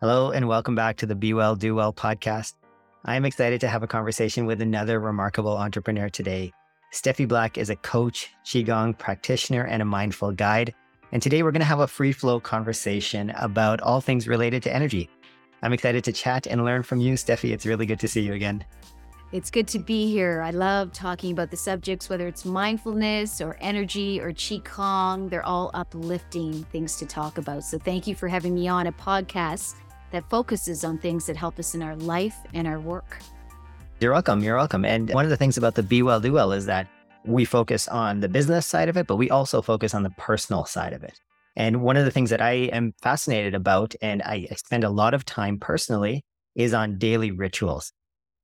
Hello, and welcome back to the Be Well, Do Well podcast. I am excited to have a conversation with another remarkable entrepreneur today. Steffi Black is a coach, Qigong practitioner, and a mindful guide. And today we're going to have a free flow conversation about all things related to energy. I'm excited to chat and learn from you, Steffi. It's really good to see you again. It's good to be here. I love talking about the subjects, whether it's mindfulness or energy or Qigong. They're all uplifting things to talk about. So thank you for having me on a podcast that focuses on things that help us in our life and our work. You're welcome. You're welcome. And one of the things about the Be Well, Do Well is that we focus on the business side of it, but we also focus on the personal side of it. And one of the things that I am fascinated about, and I spend a lot of time personally, is on daily rituals.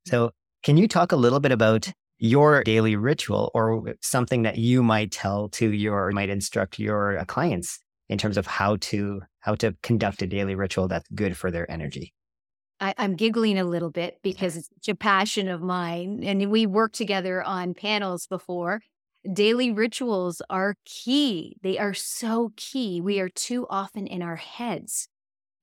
So can you talk a little bit about your daily ritual or something that you might tell to your, might instruct your clients in terms of how to, how to conduct a daily ritual that's good for their energy? I, am giggling a little bit because it's such a passion of mine. And we worked together on panels before. Daily rituals are key. They are so key. We are too often in our heads.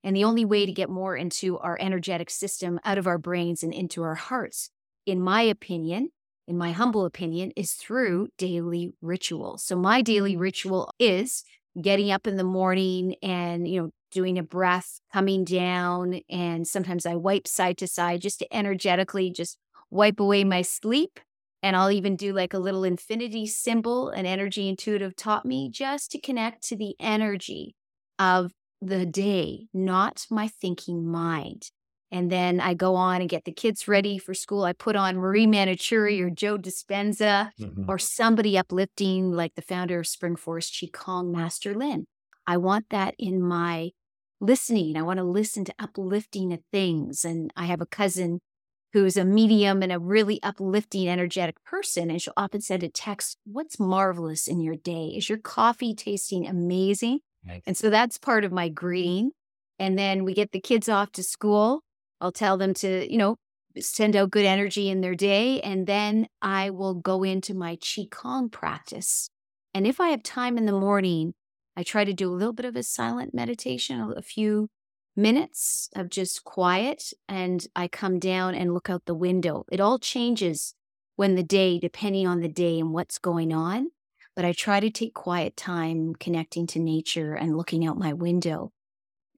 And the only way to get more into our energetic system out of our brains and into our hearts in my opinion, in my humble opinion, is through daily rituals. So my daily mm. ritual is getting up in the morning and, you know, doing a breath, coming down. And sometimes I wipe side to side just to energetically just wipe away my sleep. And I'll even do like a little infinity symbol, an energy intuitive taught me just to connect to the energy of the day, not my thinking mind. And then I go on and get the kids ready for school. I put on Marie Manuchehri or Joe Dispenza mm-hmm. or somebody uplifting, like the founder of Spring Forest Qigong, Master Lin. I want that in my listening. I want to listen to uplifting of things. And I have a cousin who's a medium and a really uplifting, energetic person. And she'll often send a text, What's marvelous in your day? Is your coffee tasting amazing? Nice. And so that's part of my greeting. And then we get the kids off to school I'll tell them to, you know, send out good energy in their day. And then I will go into my Qigong practice. And if I have time in the morning, I try to do a little bit of a silent meditation, a few minutes of just quiet. And I come down and look out the window. It all changes when the day, depending on the day and what's going on. But I try to take quiet time connecting to nature and looking out my window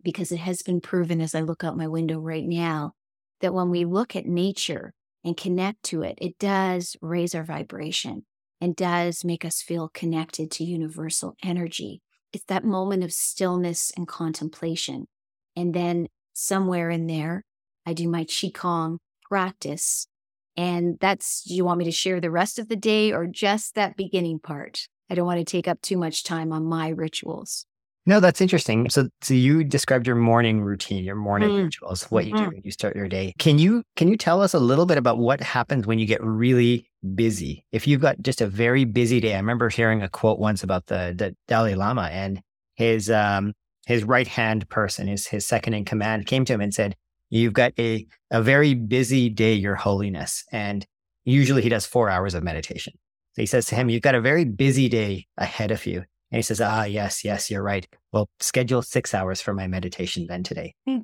because it has been proven as I look out my window right now that when we look at nature and connect to it, it does raise our vibration and does make us feel connected to universal energy. It's that moment of stillness and contemplation. And then somewhere in there, I do my Qigong practice. And that's, you want me to share the rest of the day or just that beginning part? I don't want to take up too much time on my rituals. No, that's interesting. So, so you described your morning routine, your morning mm. rituals, what mm-hmm. you do when you start your day. Can you can you tell us a little bit about what happens when you get really busy? If you've got just a very busy day, I remember hearing a quote once about the, the Dalai Lama and his um his right hand person, his his second in command, came to him and said, "You've got a a very busy day, Your Holiness." And usually he does four hours of meditation. So he says to him, "You've got a very busy day ahead of you." And he says, Ah, yes, yes, you're right. Well, schedule six hours for my meditation then today. you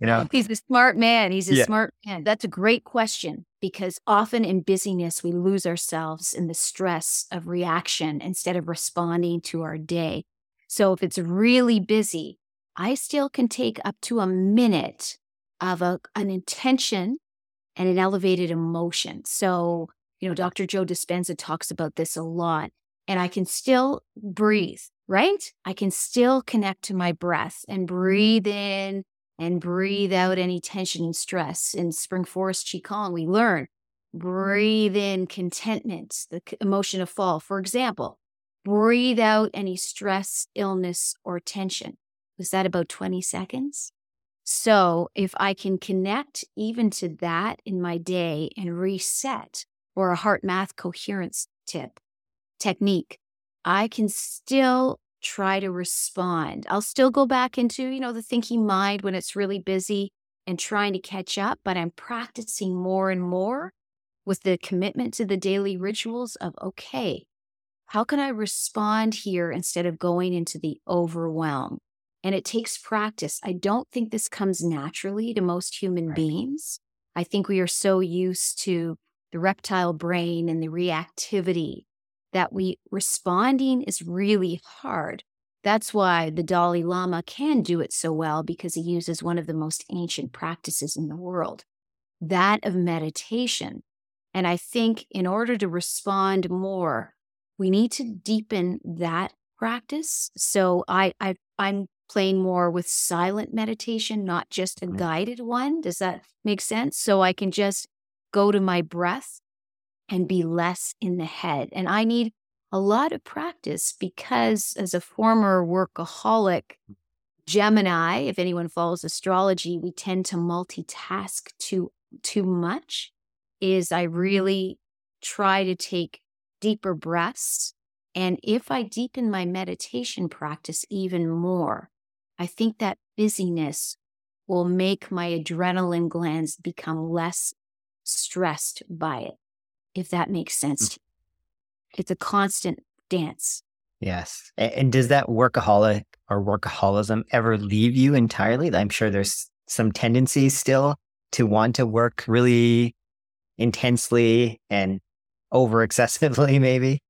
know, he's a smart man. He's a yeah. smart man. That's a great question because often in busyness, we lose ourselves in the stress of reaction instead of responding to our day. So if it's really busy, I still can take up to a minute of a, an intention and an elevated emotion. So, you know, Dr. Joe Dispenza talks about this a lot and I can still mm-hmm. breathe, right? I can still connect to my breath and mm-hmm. breathe in and breathe out any tension and stress. In Spring Forest Qigong, we learn mm-hmm. breathe in contentment, the emotion of fall. For example, breathe out any stress, illness, or tension. Was that about 20 seconds? So if I can connect even to that in my day and reset, or a HeartMath coherence tip, technique, I can still try to respond. I'll still go back into, you know, the thinking mind when it's really busy and trying to catch up, but I'm practicing more and more with the commitment to the daily rituals of, okay, how can I respond here instead of going into the overwhelm? and it takes practice. I don't think this comes naturally to most human right. beings. I think we are so used to the reptile brain and the reactivity that we responding is really hard. That's why the Dalai Lama can do it so well because he uses one of the most ancient practices in the world, that of meditation. And I think in order to respond more, we need to deepen that practice. So I, I I'm playing more with silent meditation, not just a guided one. Does that make sense? So I can just go to my breath and be less in the head. And I need a lot of practice because as a former workaholic, Gemini, if anyone follows astrology, we tend to multitask too too much. Is I really try to take deeper breaths. And if I deepen my meditation practice even more, I think that busyness will make my adrenaline glands become less stressed by it, if that makes sense. Mm. It's a constant dance. Yes. And does that workaholic or workaholism ever leave you entirely? I'm sure there's some tendencies still to want to work really intensely and over excessively, maybe.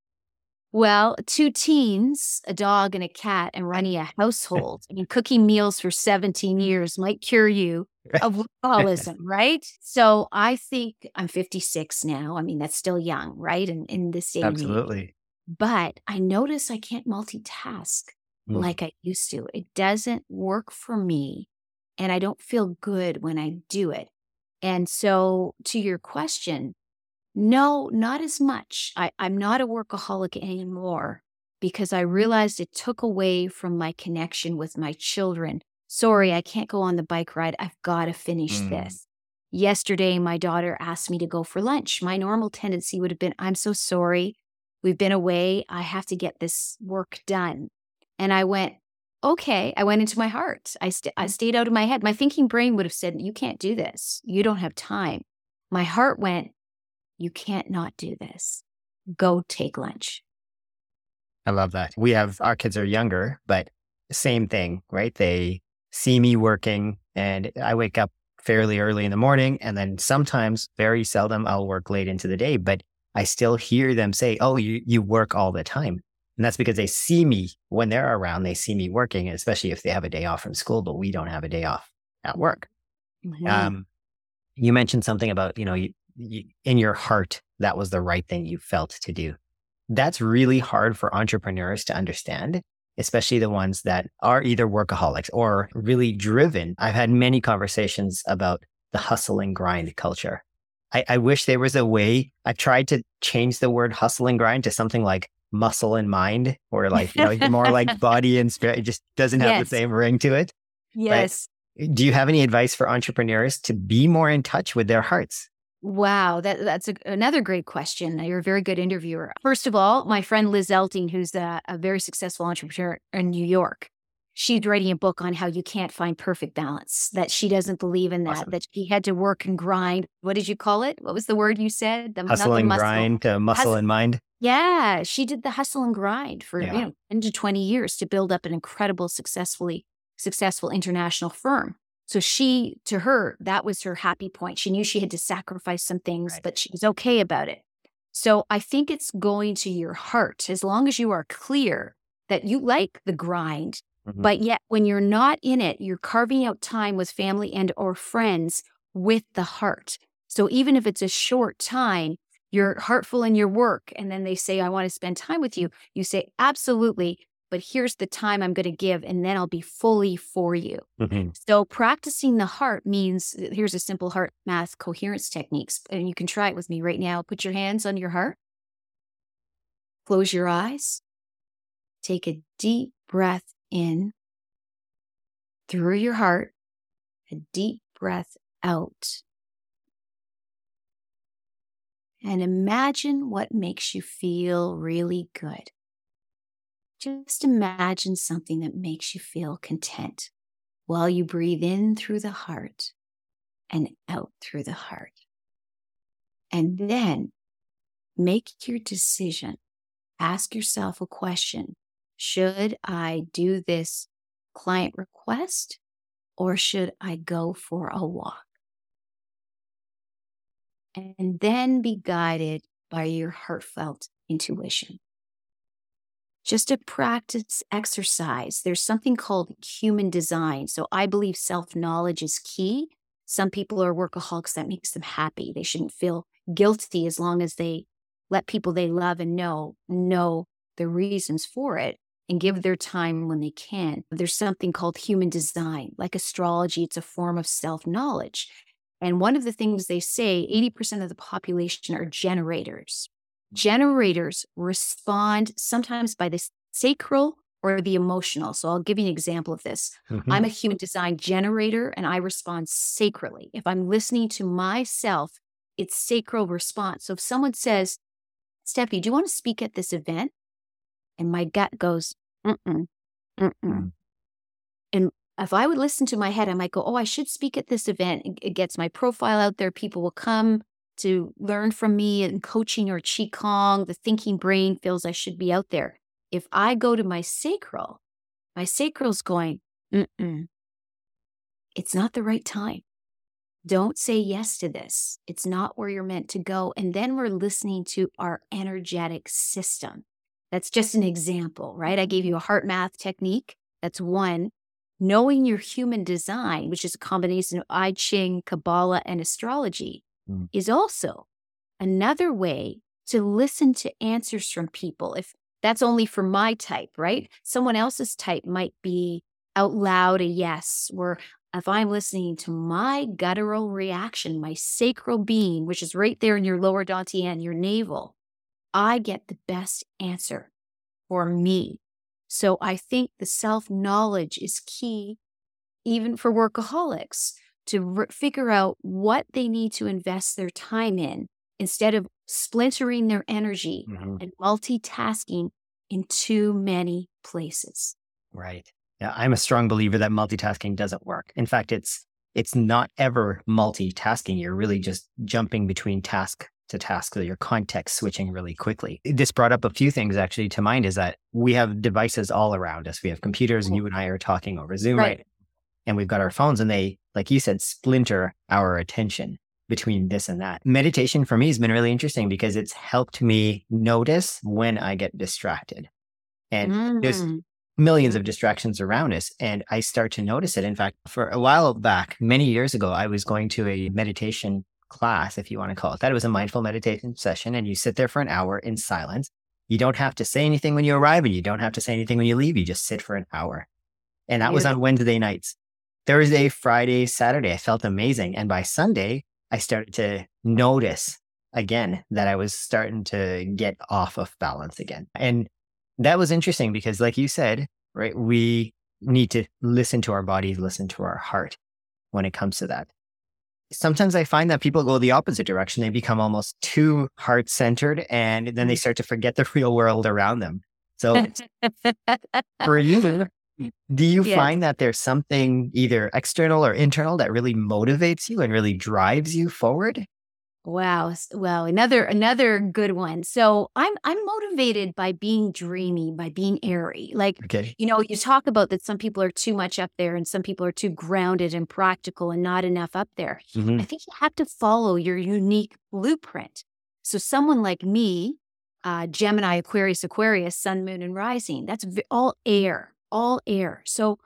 Well, two teens, a dog and a cat, and running a household. I mean, cooking meals for 17 years might cure you of workaholism, right? So I think I'm 56 now. I mean, that's still young, right? And in this day, absolutely. But I notice I can't multitask mm. like I used to. It doesn't work for me, and I don't feel good when I do it. And so, to your question, no, not as much. I, I'm not a workaholic anymore because I realized it took away from my connection with my children. Sorry, I can't go on the bike ride. I've got to finish mm. this. Yesterday, my daughter asked me to go for lunch. My normal tendency would have been, I'm so sorry. We've been away. I have to get this work done. And I went, okay. I went into my heart. I, st- I stayed out of my head. My thinking brain would have said, You can't do this. You don't have time. My heart went, you can't not do this. Go take lunch. I love that. We have our kids are younger, but same thing, right? They see me working and I wake up fairly early in the morning and then sometimes very seldom I'll work late into the day, but I still hear them say, "Oh, you you work all the time." And that's because they see me when they're around, they see me working, especially if they have a day off from school, but we don't have a day off at work. Mm-hmm. Um, you mentioned something about, you know, you, in your heart, that was the right thing you felt to do. That's really hard for entrepreneurs to understand, especially the ones that are either workaholics or really driven. I've had many conversations about the hustle and grind culture. I, I wish there was a way. I tried to change the word hustle and grind to something like muscle and mind, or like, you know, more like body and spirit. It just doesn't have yes. the same ring to it. Yes. But do you have any advice for entrepreneurs to be more in touch with their hearts? Wow, that, that's a, another great question. You're a very good interviewer. First of all, my friend Liz Elting, who's a, a very successful entrepreneur in New York, she's writing a book on how you can't find perfect balance, that she doesn't believe in that, awesome. that she had to work and grind. What did you call it? What was the word you said? The hustle and muscle. grind, uh, muscle and mind. Yeah, she did the hustle and grind for yeah. you know 10 to 20 years to build up an incredible, successfully successful international firm. So she, to her, that was her happy point. She knew she had to sacrifice some things, right. but she was okay about it. So I think it's going to your heart as long as you are clear that you like the grind, mm-hmm. but yet when you're not in it, you're carving out time with family and or friends with the heart. So even if it's a short time, you're heartful in your work and then they say I want to spend time with you, you say absolutely, but here's the time I'm going to give, and then I'll be fully for you. Mm-hmm. So, practicing the heart means here's a simple heart math coherence techniques, and you can try it with me right now. Put your hands on your heart, close your eyes, take a deep breath in through your heart, a deep breath out. And imagine what makes you feel really good. Just imagine something that makes you feel content while you breathe in through the heart and out through the heart. And then make your decision. Ask yourself a question Should I do this client request or should I go for a walk? And then be guided by your heartfelt intuition. Just a practice exercise. There's something called human design. So I believe self knowledge is key. Some people are workaholics that makes them happy. They shouldn't feel guilty as long as they let people they love and know know the reasons for it and give their time when they can. There's something called human design, like astrology, it's a form of self knowledge. And one of the things they say 80% of the population are generators. Generators respond sometimes by the sacral or the emotional. So I'll give you an example of this. Mm-hmm. I'm a human design generator and I respond sacrally. If I'm listening to myself, it's sacral response. So if someone says, Steffi, do you want to speak at this event? And my gut goes, mm-mm, mm-mm. Mm. And if I would listen to my head, I might go, oh, I should speak at this event. It gets my profile out there. People will come to learn from me and coaching or Qigong. The thinking brain feels I should be out there. If I go to my sacral, my sacral's going, mm-mm. It's not the right time. Don't say yes to this. It's not where you're meant to go. And then we're listening to our energetic system. That's just an example, right? I gave you a HeartMath technique. That's one. Knowing your human design, which is a combination of I Ching, Kabbalah, and astrology, mm. is also another way to listen to answers from people. If that's only for my type, right? Someone else's type might be out loud a yes, or if I'm listening to my guttural reaction, my sacral being, which is right there in your lower dantian, your navel, I get the best answer for me. So I think the self knowledge is key, even for workaholics, to re- figure out what they need to invest their time in instead of splintering their energy mm-hmm. and multitasking in too many places. Right. Yeah, I'm a strong believer that multitasking doesn't work. In fact, it's it's not ever multitasking. You're really just jumping between task to task. So you're context switching really quickly. This brought up a few things actually to mind is that we have devices all around us. We have computers and you and I are talking over Zoom right. right and we've got our phones and they, like you said, splinter our attention between this and that. Meditation for me has been really interesting because it's helped me notice when I get distracted. And mm. there's millions of distractions around us. And I start to notice it. In fact, for a while back, many years ago, I was going to a meditation class, if you want to call it that. It was a mindful meditation session, and you sit there for an hour in silence. You don't have to say anything when you arrive, and you don't have to say anything when you leave. You just sit for an hour. And that was on Wednesday nights. Thursday, Friday, Saturday, I felt amazing. And by Sunday, I started to notice again that I was starting to get off of balance again. And that was interesting because, like you said, right, we need to listen to our bodies, listen to our heart when it comes to that sometimes I find that people go the opposite direction. They become almost too heart centered and then they mm. start to forget the real world around them. So for you, do you find that there's something either external or internal that really motivates you and really drives you forward? Wow. Well, another another good one. So I'm I'm motivated by being dreamy, by being airy. Like okay. you know, you talk about that some people are too much up there and some people are too grounded and practical and not enough up there. Mm-hmm. I think you have to follow your unique blueprint. So someone like me, uh, Gemini, Aquarius, Aquarius, Sun, Moon, and Rising, that's all air, all air. So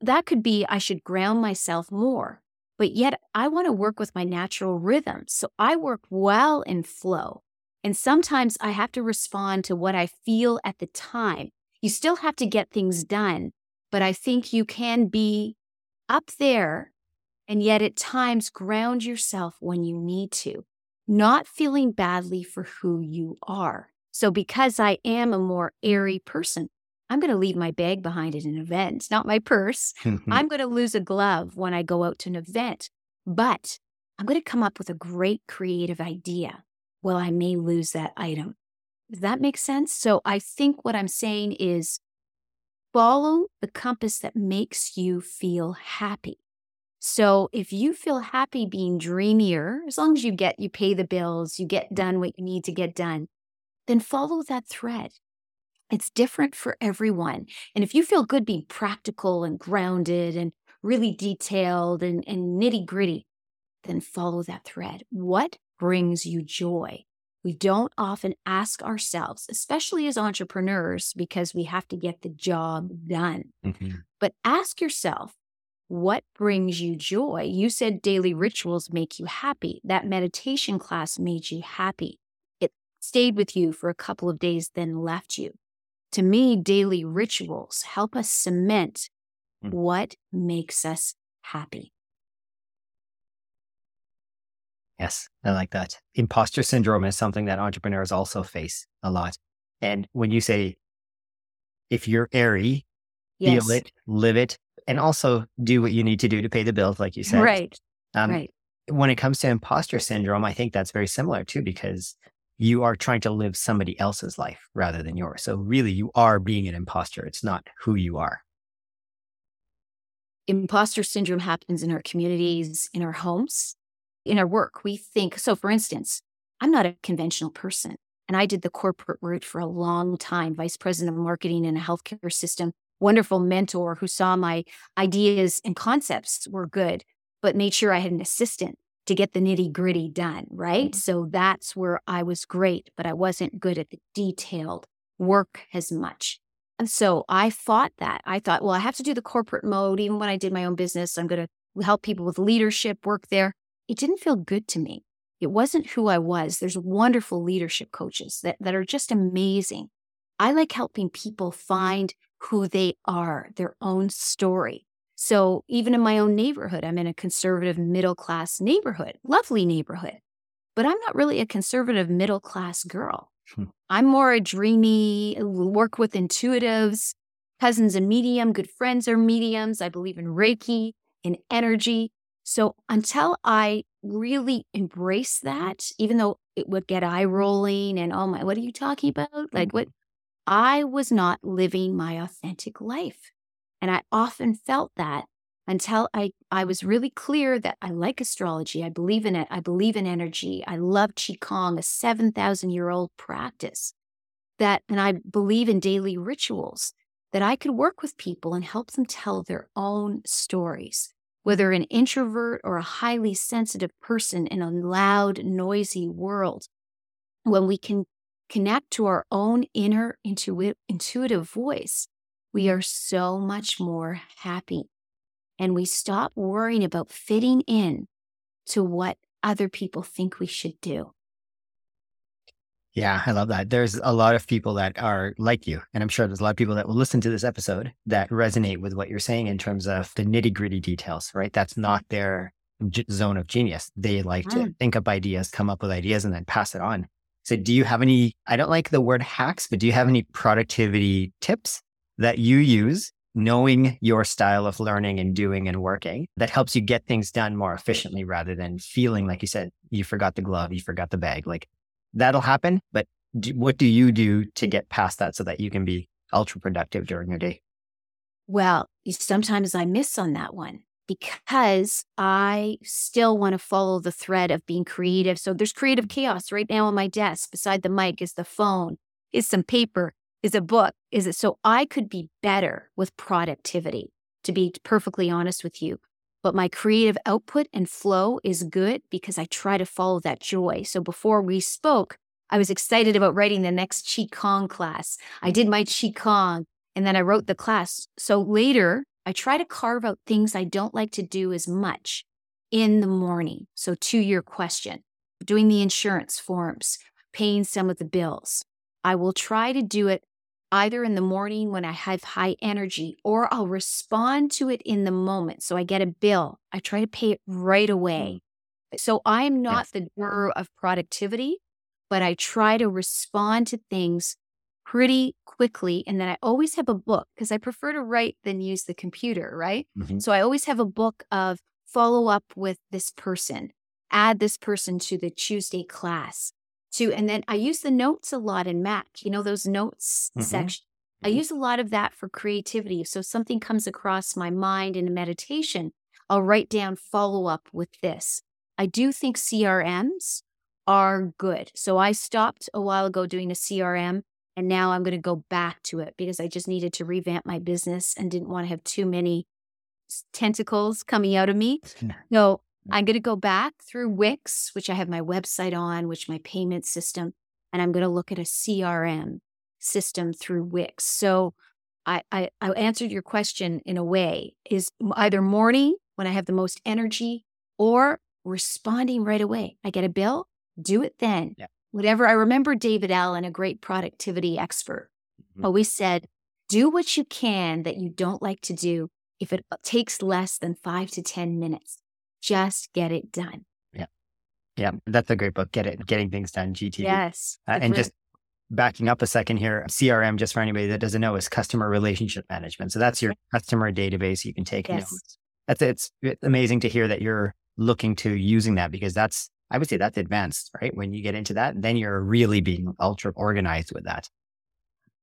that could be I should ground myself more but yet I want to work with my natural rhythm. So I work well in flow. And sometimes I have to respond to what I feel at the time. You still have to get things done, but I think you can be up there and yet at times ground yourself when you need to, not feeling badly for who you are. So, because I am a more airy person, I'm going to leave my bag behind at an event, not my purse. Mm-hmm. I'm going to lose a glove when I go out to an event, but I'm going to come up with a great creative idea. Well, I may lose that item. Does that make sense? So I think what I'm saying is follow the compass that makes you feel happy. So if you feel happy being dreamier, as long as you get, you pay the bills, you get mm-hmm. done what you need to get done, then follow that thread It's different for everyone. And if you feel good being practical and grounded and really detailed and, and nitty gritty, then follow that thread. What brings you joy? We don't often ask ourselves, especially as entrepreneurs, because we have to get the job done. Mm-hmm. But ask yourself, what brings you joy? You said daily rituals make you happy. That meditation class made you happy. It stayed with you for a couple of days, then left you. To me, daily rituals help us cement mm. what makes us happy. Yes, I like that. Imposter syndrome is something that entrepreneurs also face a lot. And when you say, if you're airy, yes. feel it, live it, and also do what you need to do to pay the bills, like you said. Right. Um, right. When it comes to imposter syndrome, I think that's very similar too, because you are trying to live somebody else's life rather than yours. So really, you are being an imposter. It's not who you are. Imposter syndrome happens in our communities, in our homes, in our work. We think, so for instance, I'm not a conventional person. And I did the corporate route for a long time, vice president of marketing in a healthcare system. Wonderful mentor who saw my ideas and concepts were good, but made sure I had an assistant to get the nitty gritty done, right? Mm-hmm. So that's where I was great, but I wasn't good at the detailed work as much. And so I fought that. I thought, well, I have to do the corporate mode. Even when I did my own business, I'm going to help people with leadership work there. It didn't feel good to me. It wasn't who I was. There's wonderful leadership coaches that, that are just amazing. I like helping people find who they are, their own story. So even in my own neighborhood, I'm in a conservative middle class neighborhood, lovely neighborhood, but I'm not really a conservative middle class girl. Hmm. I'm more a dreamy, work with intuitives, cousins and medium, good friends are mediums. I believe in Reiki, in energy. So until I really embrace that, even though it would get eye rolling and oh my, what are you talking about? Like what? I was not living my authentic life. And I often felt that until I, I was really clear that I like astrology. I believe in it. I believe in energy. I love Qigong, a 7,000 year old practice. That, and I believe in daily rituals, that I could work with people and help them tell their own stories. Whether an introvert or a highly sensitive person in a loud, noisy world, when we can connect to our own inner intuitive voice, we are so much more happy. And we stop worrying about fitting in to what other people think we should do. Yeah, I love that. There's a lot of people that are like you. And I'm sure there's a lot of people that will listen to this episode that resonate with what you're saying in terms of the nitty gritty details, right? That's not their zone of genius. They like mm. to think up ideas, come up with ideas, and then pass it on. So, do you have any? I don't like the word hacks, but do you have any productivity tips that you use, knowing your style of learning and doing and working, that helps you get things done more efficiently rather than feeling like you said, you forgot the glove, you forgot the bag. Like that'll happen. But do, what do you do to get past that so that you can be ultra productive during your day? Well, sometimes I miss on that one because I still want to follow the thread of being creative. So there's creative chaos right now on my desk. Beside the mic is the phone, is some paper, is a book is it so I could be better with productivity, to be perfectly honest with you. But my creative output and flow is good because I try to follow that joy. So before we spoke, I was excited about writing the next Qigong class. I did my Qigong and then I wrote the class. So later, I try to carve out things I don't like to do as much in the morning. So, to your question, doing the insurance forms, paying some of the bills, I will try to do it either in the morning when I have high energy or I'll respond to it in the moment. So I get a bill, I try to pay it right away. Mm. So I'm not yes. the guru of productivity, but I try to respond to things pretty quickly. And then I always have a book because I prefer to write than use the computer, right? Mm-hmm. So I always have a book of follow up with this person, add this person to the Tuesday class, to and then I use the notes a lot in Mac, you know, those notes mm-hmm. section. I mm-hmm. use a lot of that for creativity. So something comes across my mind in a meditation, I'll write down follow up with this. I do think CRMs are good. So I stopped a while ago doing a CRM And now I'm going to go back to it because I just needed to revamp my business and didn't want to have too many tentacles coming out of me. No, I'm going to go back through Wix, which I have my website on, which my payment system, and I'm going to look at a CRM system through Wix. So I, I, I answered your question in a way is either morning when I have the most energy or responding right away. I get a bill, do it then. Yeah. Whatever. I remember David Allen, a great productivity expert, mm-hmm. always said, do what you can that you don't like to do if it uh, takes less than five to 10 minutes. Just get it done. Yeah. Yeah. That's a great book. Get it, getting things done, GTD. Yes. Uh, and just backing up a second here, CRM, just for anybody that doesn't know, is customer relationship management. So that's your customer database. You can take yes. notes. That's it's, it's amazing to hear that you're looking to using that because that's I would say that's advanced, right? When you get into that, then you're really being ultra organized with that.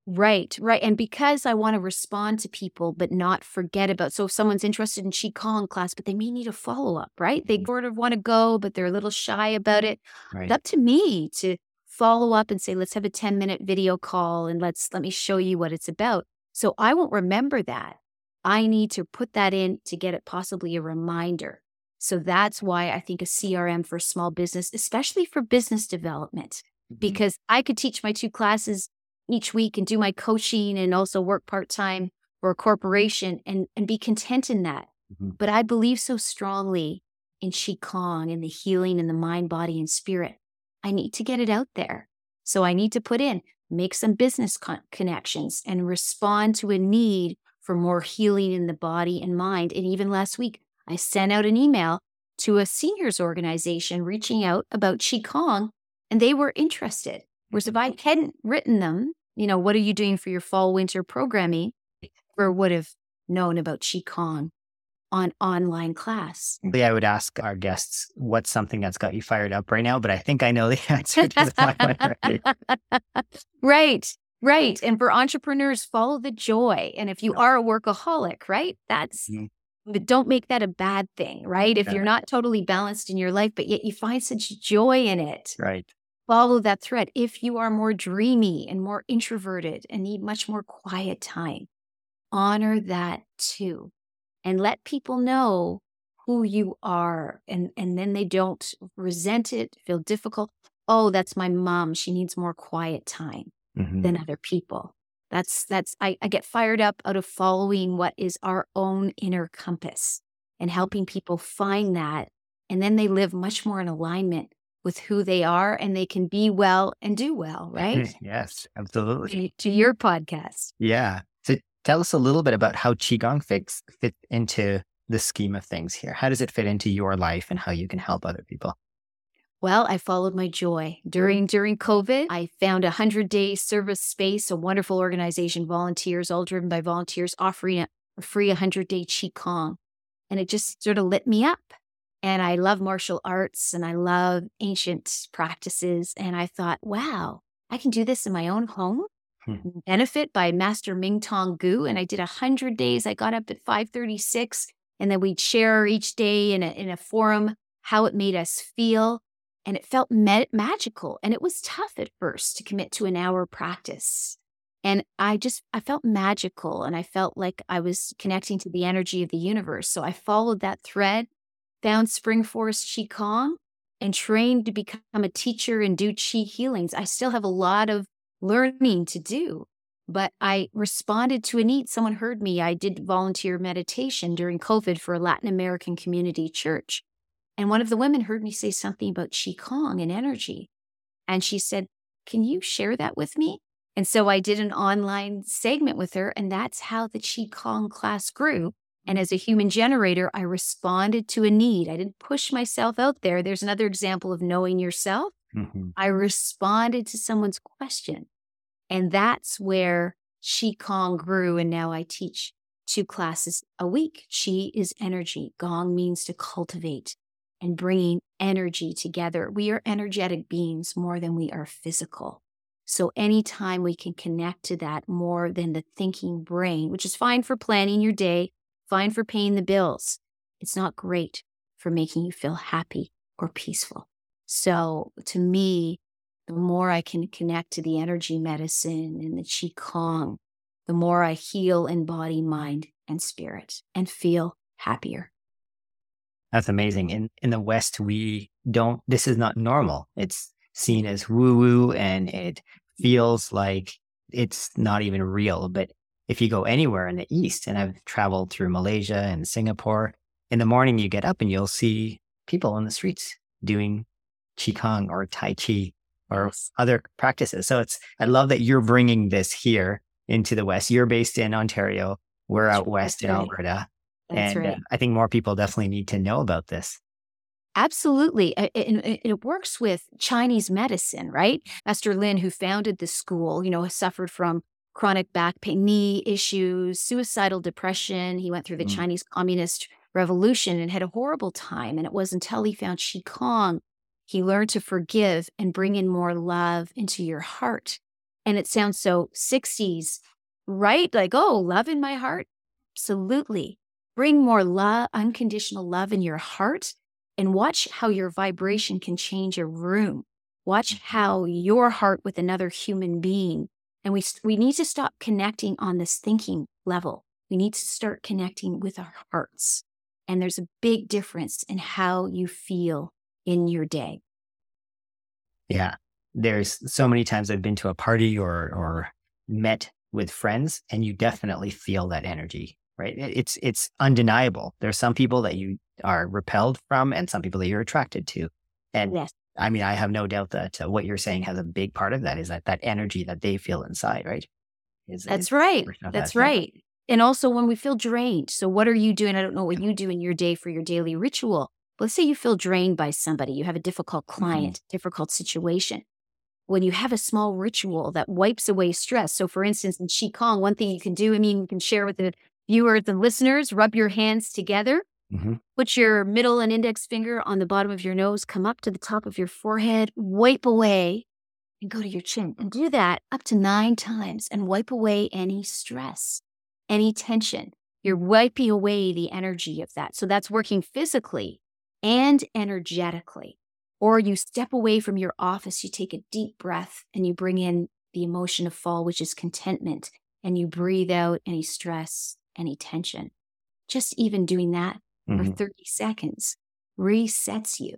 Right, right. And because I want to respond to people, but not forget about. So if someone's interested in Qigong class, but they may need a follow up, right? They mm-hmm. sort of want to go, but they're a little shy about it. Right. It's up to me to follow up and say, let's have a 10 minute video call and let's let me show you what it's about. So I won't remember that. I need to put that in to get it possibly a reminder. So that's why I think a CRM for small business, especially for business development, mm-hmm. because I could teach my two classes each week and do my coaching and also work part time for a corporation and, and be content in that. Mm-hmm. But I believe so strongly in Qigong and the healing in the mind, body, and spirit. I need to get it out there. So I need to put in, make some business con- connections and respond to a need for more healing in the body and mind. And even last week, I sent out an email to a seniors organization reaching out about Qigong, and they were interested. Whereas if I hadn't written them, you know, what are you doing for your fall winter programming? Or would have known about Qigong on online class. Yeah, I would ask our guests what's something that's got you fired up right now, but I think I know the answer right. Right. And for entrepreneurs, follow the joy. And if you are a workaholic, right? That's mm-hmm but don't make that a bad thing, right? If you're not totally balanced in your life, but yet you find such joy in it. Right. Follow that thread. If you are more dreamy and more introverted and need much more quiet time, honor that too. And let people know who you are. And, and then they don't resent it, feel difficult. Oh, that's my mom. She needs more quiet time mm-hmm. than other people. That's that's I, I get fired up out of following what is our own inner compass and helping people find that. And then they live much more in alignment with who they are and they can be well and do well, right? yes, absolutely. To, your podcast. Yeah. So tell us a little bit about how Qigong fits fit into the scheme of things here. How does it fit into your life and how you can help other people? Well, I followed my joy. During during COVID, I found a 100-day ServiceSpace, a wonderful organization, volunteers, all driven by volunteers, offering a, a free 100-day Qigong. And it just sort of lit me up. And I love martial arts and I love ancient practices. And I thought, wow, I can do this in my own home. Hmm. Benefit by Master Ming Tong Gu. And I did 100 days. I got up at 536 and then we'd share each day in a, in a forum how it made us feel and it felt ma- magical and it was tough at first to commit to an hour practice and i just i felt magical and i felt like i was connecting to the energy of the universe so i followed that thread found spring forest qigong and trained to become a teacher and do qi healings i still have a lot of learning to do but i responded to a need someone heard me i did volunteer meditation during covid for a latin american community church and one of the women heard me say something about Qigong and energy. And she said, Can you share that with me? And so I did an online segment with her, and that's how the Qigong class grew. And as a human generator, I responded to a need. I didn't push myself out there. There's another example of knowing yourself. Mm-hmm. I responded to someone's question. And that's where Qigong grew. And now I teach two classes a week. Qi is energy, Gong means to cultivate and bringing energy together. We are energetic beings more than we are physical. So, anytime we can connect to that more than the thinking brain, which is fine for planning your day, fine for paying the bills, it's not great for making you feel happy or peaceful. So, to me, the more I can connect to the energy medicine and the Qigong, the more I heal in body, mind, and spirit and feel happier. That's amazing. In in the West, we don't this is not normal. It's seen as woo-woo and it feels like it's not even real. But if you go anywhere in the East, and I've traveled through Malaysia and Singapore, in the morning you get up and you'll see people on the streets doing Qigong or Tai Chi or other practices. So it's, I love that you're bringing this here into the West. You're based in Ontario. We're out West That's in. Alberta. That's and uh. I think more people definitely need to know about this. Absolutely. It, it, it, works with Chinese medicine, right? Master Lin, who founded the school, you know, suffered from chronic back pain, knee issues, suicidal depression. He went through the mm. Chinese Communist Revolution and had a horrible time. And it was until he found Qigong he learned to forgive and bring in more love into your heart. And it sounds so 60s, right? Like, oh, love in my heart? Absolutely. Bring more love, unconditional love in your heart, and watch how your vibration can change a room. Watch mm-hmm. how your heart with another human being. And we, we need to stop connecting on this thinking level. We need to start connecting with our hearts. And there's a big difference in how you feel in your day. Yeah. There's so many times I've been to a party or or met with friends and you definitely feel that energy, right? It's it's undeniable. There's some people that you are repelled from and some people that you're attracted to. And yes. I mean, I have no doubt that uh, what you're saying has a big part of that is that that energy that they feel inside, right? Is, That's right. That's right. And also when we feel drained. So what are you doing? I don't know what you do in your day for your daily ritual, let's say you feel drained by somebody, you have a difficult mm-hmm. client, mm-hmm. difficult situation. When you have a small ritual that wipes away stress. So, for instance, in Qigong, one thing you can do, I mean, you can share with the viewers and listeners, rub your hands together, mm-hmm. put your middle and index finger on the bottom of your nose, come up to the top of your forehead, wipe away, and go to your chin. And do that up to nine times and wipe away any stress, any tension. You're wiping away the energy of that. So that's working physically and energetically. Or you step away from your office, you take a deep breath and you bring in the emotion of fall, which is contentment, and you breathe out any stress, any tension. Just even doing that mm-hmm. for 30 seconds resets you.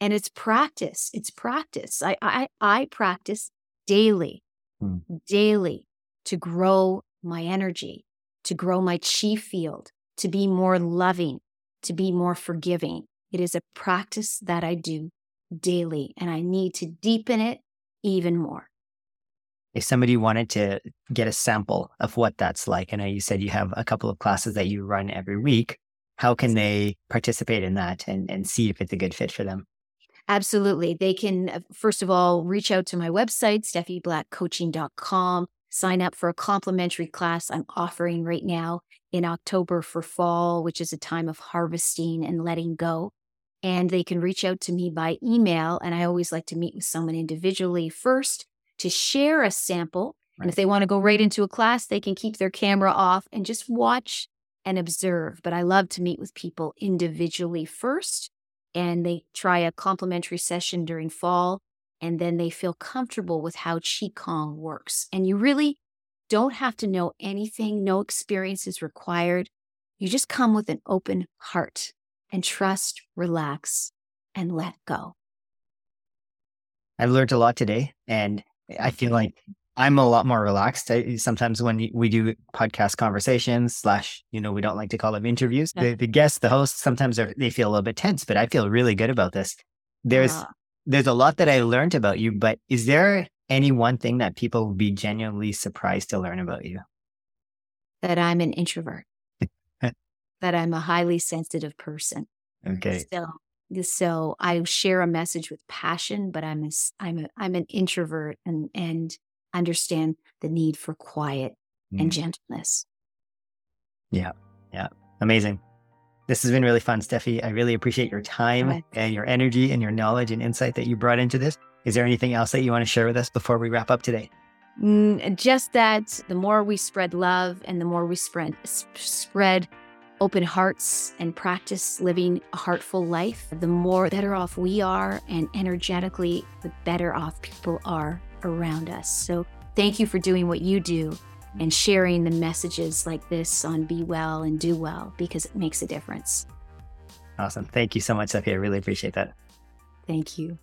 And it's practice. It's practice. I I, I practice daily, mm. daily to grow my energy, to grow my chi field, to be more loving, to be more forgiving, it is a practice that I do daily, and I need to deepen it even more. If somebody wanted to get a sample of what that's like, I know you said you have a couple of classes that you run every week. How can they participate in that and, and see if it's a good fit for them? Absolutely. They can, uh, first of all, reach out to my website, steffiblackcoaching.com, sign up for a complimentary class I'm offering right now in October for fall, which is a time of harvesting and letting go and they can reach out to me by email. And I always like to meet with someone individually first to share a sample. Right. And if they want to go right into a class, they can keep their camera off and just watch and observe. But I love to meet with people individually first. And they try a complimentary session during fall. And then they feel comfortable with how Qigong works. And you really don't have to know anything, no experience is required. You just come with an open heart and trust, relax, and let go. I've learned a lot today, and I feel like I'm a lot more relaxed. I, sometimes when we do podcast conversations, slash, you know, we don't like to call them interviews. Yeah. The, the, guests, the hosts, sometimes they feel a little bit tense, but I feel really good about this. There's uh, there's a lot that I learned about you, but is there any one thing that people would be genuinely surprised to learn about you? That I'm an introvert that I'm a highly sensitive person. Okay. So, so I share a message with passion, but I'm a, I'm a, I'm an introvert and and understand the need for quiet mm. and gentleness. Yeah. Yeah. Amazing. This has been really fun, Steffi. I really appreciate your time right. and your energy and your knowledge and insight that you brought into this. Is there anything else that you want to share with us before we wrap up today? Mm, just that the more we spread love and the more we spread spread open hearts and practice living a heartful life, the more better off we are, and energetically, the better off people are around us. So, thank you for doing what you do and sharing the messages like this on Be Well and Do Well because it makes a difference. Awesome. Thank you so much, Sophie. I really appreciate that. Thank you.